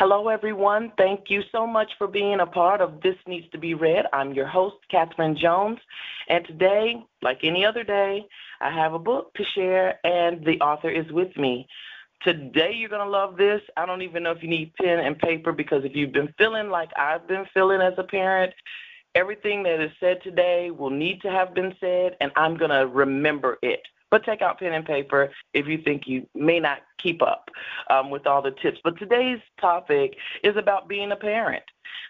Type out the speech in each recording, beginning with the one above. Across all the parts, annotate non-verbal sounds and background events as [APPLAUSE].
Hello, everyone. Thank you so much for being a part of This Needs to Be Read. I'm your host, Katherine Jones. And today, like any other day, I have a book to share, and the author is with me. Today, you're going to love this. I don't even know if you need pen and paper because if you've been feeling like I've been feeling as a parent, everything that is said today will need to have been said, and I'm going to remember it but take out pen and paper if you think you may not keep up um, with all the tips. But today's topic is about being a parent.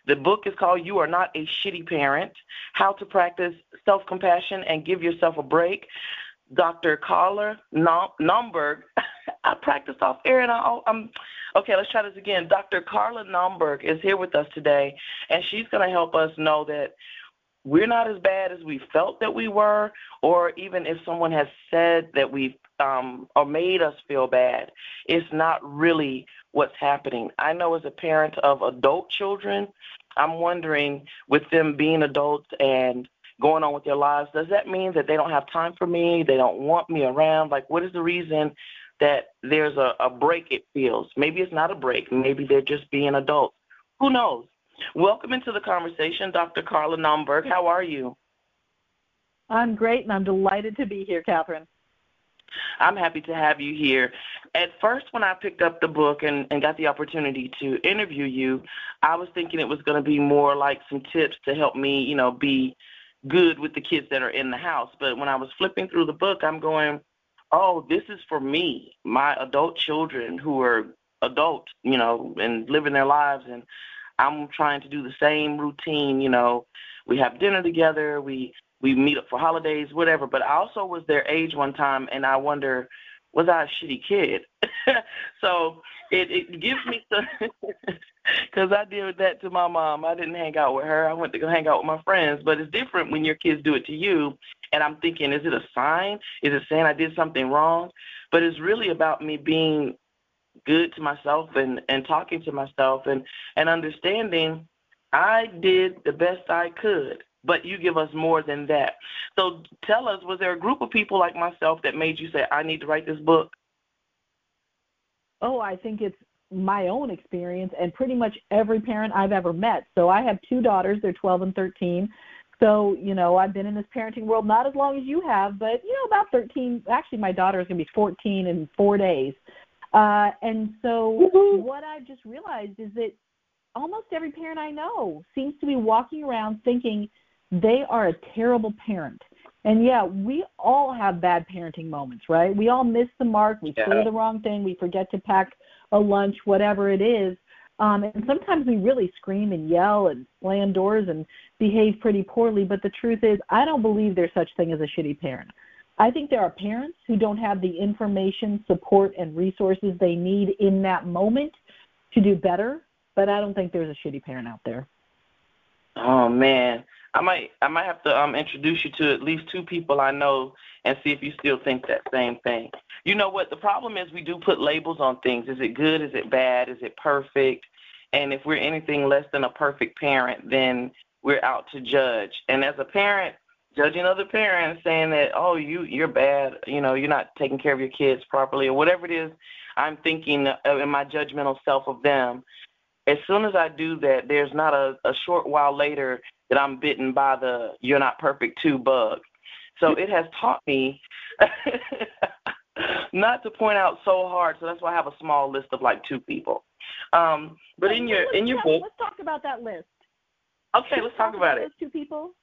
The book is called You Are Not a Shitty Parent How to Practice Self Compassion and Give Yourself a Break. Dr. Carla Naumburg, [LAUGHS] I practiced off air and I, I'm okay. Let's try this again. Dr. Carla Naumburg is here with us today, and she's going to help us know that we're not as bad as we felt that we were, or even if someone has said that we um, or made us feel bad, it's not really what's happening. I know as a parent of adult children, I'm wondering with them being adults and going on with their lives, does that mean that they don't have time for me? They don't want me around? Like, what is the reason that there's a, a break, it feels? Maybe it's not a break. Maybe they're just being adults. Who knows? Welcome into the conversation, Dr. Carla Naumburg. How are you? I'm great, and I'm delighted to be here, Katherine. I'm happy to have you here. At first, when I picked up the book and, and got the opportunity to interview you, I was thinking it was going to be more like some tips to help me, you know, be good with the kids that are in the house. But when I was flipping through the book, I'm going, oh, this is for me, my adult children who are adults, you know, and living their lives. And I'm trying to do the same routine. You know, we have dinner together, we we meet up for holidays, whatever. But I also was their age one time, and I wonder, was I a shitty kid? [LAUGHS] so it it gives me some [LAUGHS] because I did that to my mom. I didn't hang out with her. I went to go hang out with my friends. But it's different when your kids do it to you. And I'm thinking, is it a sign? Is it saying I did something wrong? But it's really about me being good to myself and and talking to myself and and understanding I did the best I could but you give us more than that. So tell us, was there a group of people like myself that made you say, I need to write this book? Oh, I think it's my own experience and pretty much every parent I've ever met. So I have two daughters, they're 12 and 13. So, you know, I've been in this parenting world not as long as you have, but, you know, about 13. Actually, my daughter is going to be 14 in four days. Uh, and so what I've just realized is that almost every parent I know seems to be walking around thinking they are a terrible parent. And yeah, we all have bad parenting moments, right? We all miss the mark. We yeah. say the wrong thing. We forget to pack a lunch, whatever it is. Um, and sometimes we really scream and yell and slam doors and behave pretty poorly. But the truth is, I don't believe there's such thing as a shitty parent. I think there are parents who don't have the information, support, and resources they need in that moment to do better. But I don't think there's a shitty parent out there. Oh man, I might I might have to um introduce you to at least two people I know and see if you still think that same thing. You know what the problem is we do put labels on things. Is it good? Is it bad? Is it perfect? And if we're anything less than a perfect parent, then we're out to judge. And as a parent, judging other parents saying that oh you you're bad you know you're not taking care of your kids properly or whatever it is i'm thinking in my judgmental self of them as soon as i do that there's not a, a short while later that i'm bitten by the you're not perfect too bug. So it has taught me [LAUGHS] not to point out so hard so that's why i have a small list of like two people. Um but in your in your book let's talk about that list. Okay let's talk, about it. two people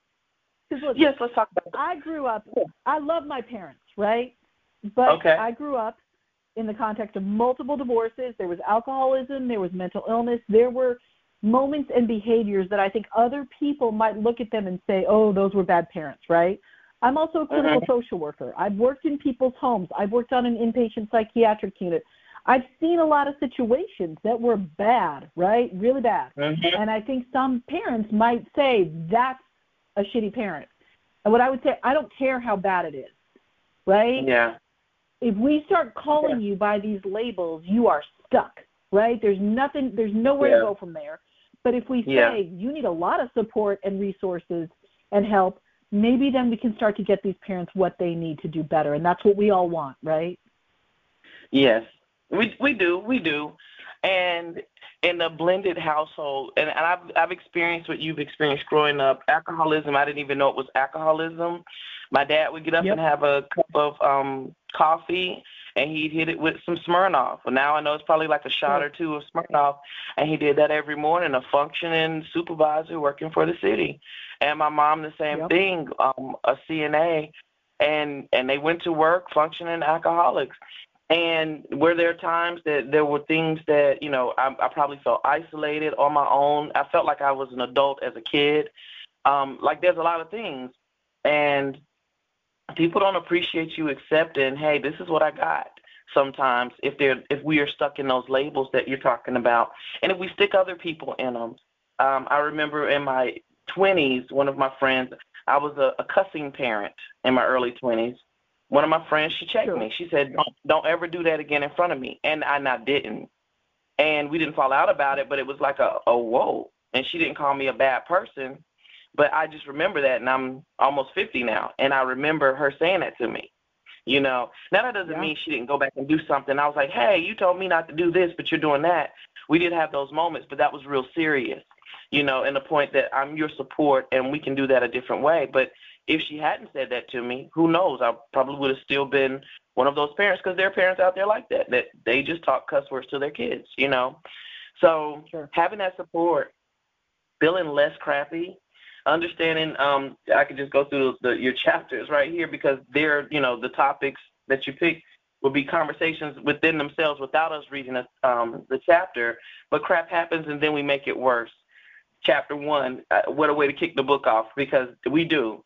yes, let's talk about that. I grew up. I love my parents, right? But okay. I grew up in the context of multiple divorces. There was alcoholism. There was mental illness. There were moments and behaviors that I think other people might look at them and say, "Oh, those were bad parents," right? I'm also a clinical mm-hmm. social worker. I've worked in people's homes. I've worked on an inpatient psychiatric unit. I've seen a lot of situations that were bad, right? Really bad. Mm-hmm. And I think some parents might say that's a shitty parent. And what I would say, I don't care how bad it is, right? Yeah. If we start calling yeah. you by these labels, you are stuck, right? There's nothing, there's nowhere yeah. to go from there. But if we say yeah. you need a lot of support and resources and help, maybe then we can start to get these parents what they need to do better. And that's what we all want, right? Yes, we we do, we do. And in a blended household, and, and I've I've experienced what you've experienced growing up. Alcoholism, I didn't even know it was alcoholism. My dad would get up yep. and have a cup of um coffee, and he'd hit it with some Smirnoff. Well, now I know it's probably like a shot or two of Smirnoff, and he did that every morning. A functioning supervisor working for the city, and my mom the same yep. thing, um, a CNA, and and they went to work functioning alcoholics. And were there times that there were things that you know I, I probably felt isolated on my own. I felt like I was an adult as a kid. Um, like there's a lot of things, and people don't appreciate you accepting. Hey, this is what I got. Sometimes if they're if we are stuck in those labels that you're talking about, and if we stick other people in them. Um, I remember in my 20s, one of my friends, I was a, a cussing parent in my early 20s one of my friends, she checked sure. me. She said, don't, don't ever do that again in front of me. And I, I didn't. And we didn't fall out about it, but it was like a, a whoa. And she didn't call me a bad person. But I just remember that, and I'm almost 50 now. And I remember her saying that to me. You know, now that doesn't yeah. mean she didn't go back and do something. I was like, hey, you told me not to do this, but you're doing that. We did have those moments, but that was real serious, you know, and the point that I'm your support and we can do that a different way. But if she hadn't said that to me, who knows? I probably would have still been one of those parents because there are parents out there like that that they just talk cuss words to their kids, you know. So sure. having that support, feeling less crappy, understanding. Um, I could just go through the, your chapters right here because they're, you know, the topics that you pick will be conversations within themselves without us reading a, um, the chapter. But crap happens and then we make it worse. Chapter one, uh, what a way to kick the book off because we do.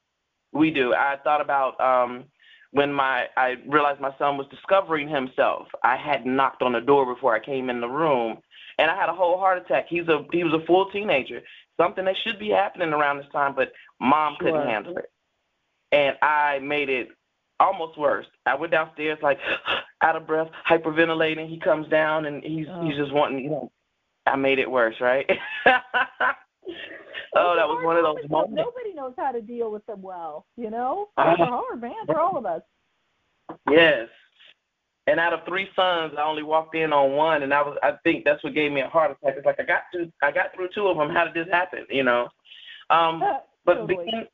We do. I thought about um, when my I realized my son was discovering himself. I had knocked on the door before I came in the room, and I had a whole heart attack. He's a he was a full teenager, something that should be happening around this time, but mom sure. couldn't handle it, and I made it almost worse. I went downstairs like [SIGHS] out of breath, hyperventilating. He comes down and he's oh. he's just wanting. You know, I made it worse, right? [LAUGHS] oh, that was one of those moments. Nobody knows how to deal with them well, you know? It's uh, hard, man, for all of us. Yes. And out of three sons, I only walked in on one, and I was I think that's what gave me a heart attack. It's like I got to I got through two of them. How did this happen? You know. Um, [LAUGHS] but totally. being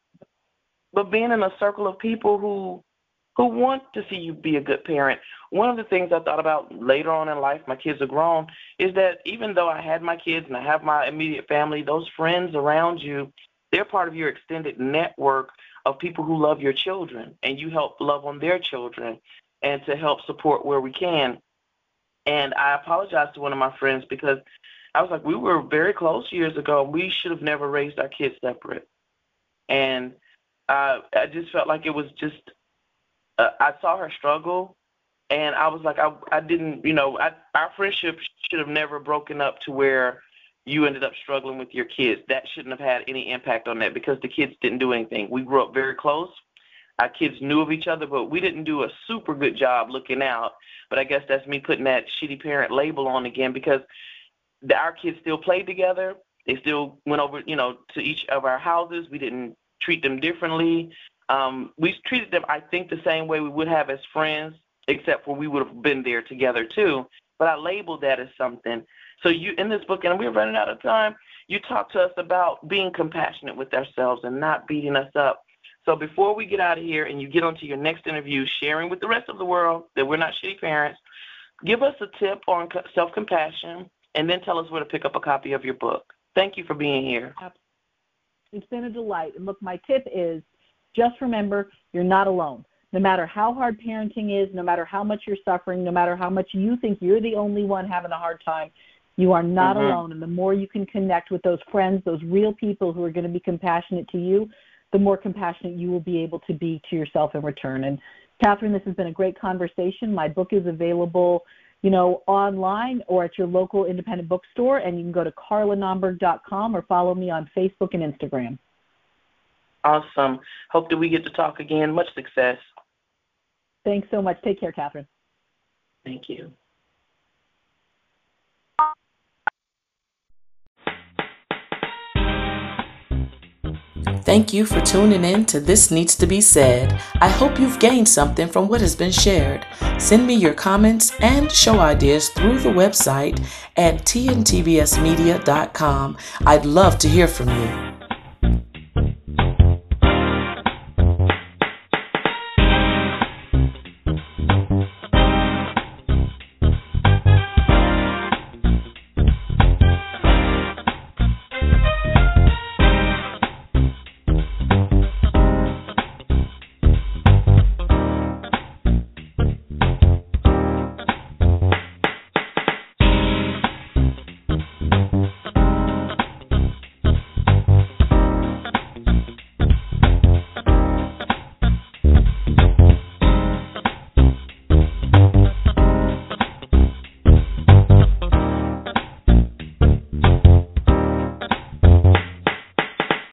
but being in a circle of people who who want to see you be a good parent. One of the things I thought about later on in life, my kids are grown, is that even though I had my kids and I have my immediate family, those friends around you, they're part of your extended network of people who love your children and you help love on their children and to help support where we can. And I apologize to one of my friends because I was like, we were very close years ago. We should have never raised our kids separate. And uh, I just felt like it was just uh, I saw her struggle, and I was like, I I didn't, you know, I, our friendship should have never broken up to where you ended up struggling with your kids. That shouldn't have had any impact on that because the kids didn't do anything. We grew up very close. Our kids knew of each other, but we didn't do a super good job looking out. But I guess that's me putting that shitty parent label on again because the, our kids still played together. They still went over, you know, to each of our houses. We didn't treat them differently. Um, we treated them, I think, the same way we would have as friends, except for we would have been there together too. But I labeled that as something. So you in this book, and we're running out of time. You talk to us about being compassionate with ourselves and not beating us up. So before we get out of here and you get onto your next interview, sharing with the rest of the world that we're not shitty parents, give us a tip on self-compassion, and then tell us where to pick up a copy of your book. Thank you for being here. It's been a delight. And look, my tip is just remember you're not alone. No matter how hard parenting is, no matter how much you're suffering, no matter how much you think you're the only one having a hard time, you are not mm-hmm. alone. And the more you can connect with those friends, those real people who are going to be compassionate to you, the more compassionate you will be able to be to yourself in return. And Katherine, this has been a great conversation. My book is available, you know, online or at your local independent bookstore, and you can go to carlanaumburg.com or follow me on Facebook and Instagram. Awesome. Hope that we get to talk again. Much success. Thanks so much. Take care, Katherine. Thank you. Thank you for tuning in to This Needs to Be Said. I hope you've gained something from what has been shared. Send me your comments and show ideas through the website at tntbsmedia.com. I'd love to hear from you.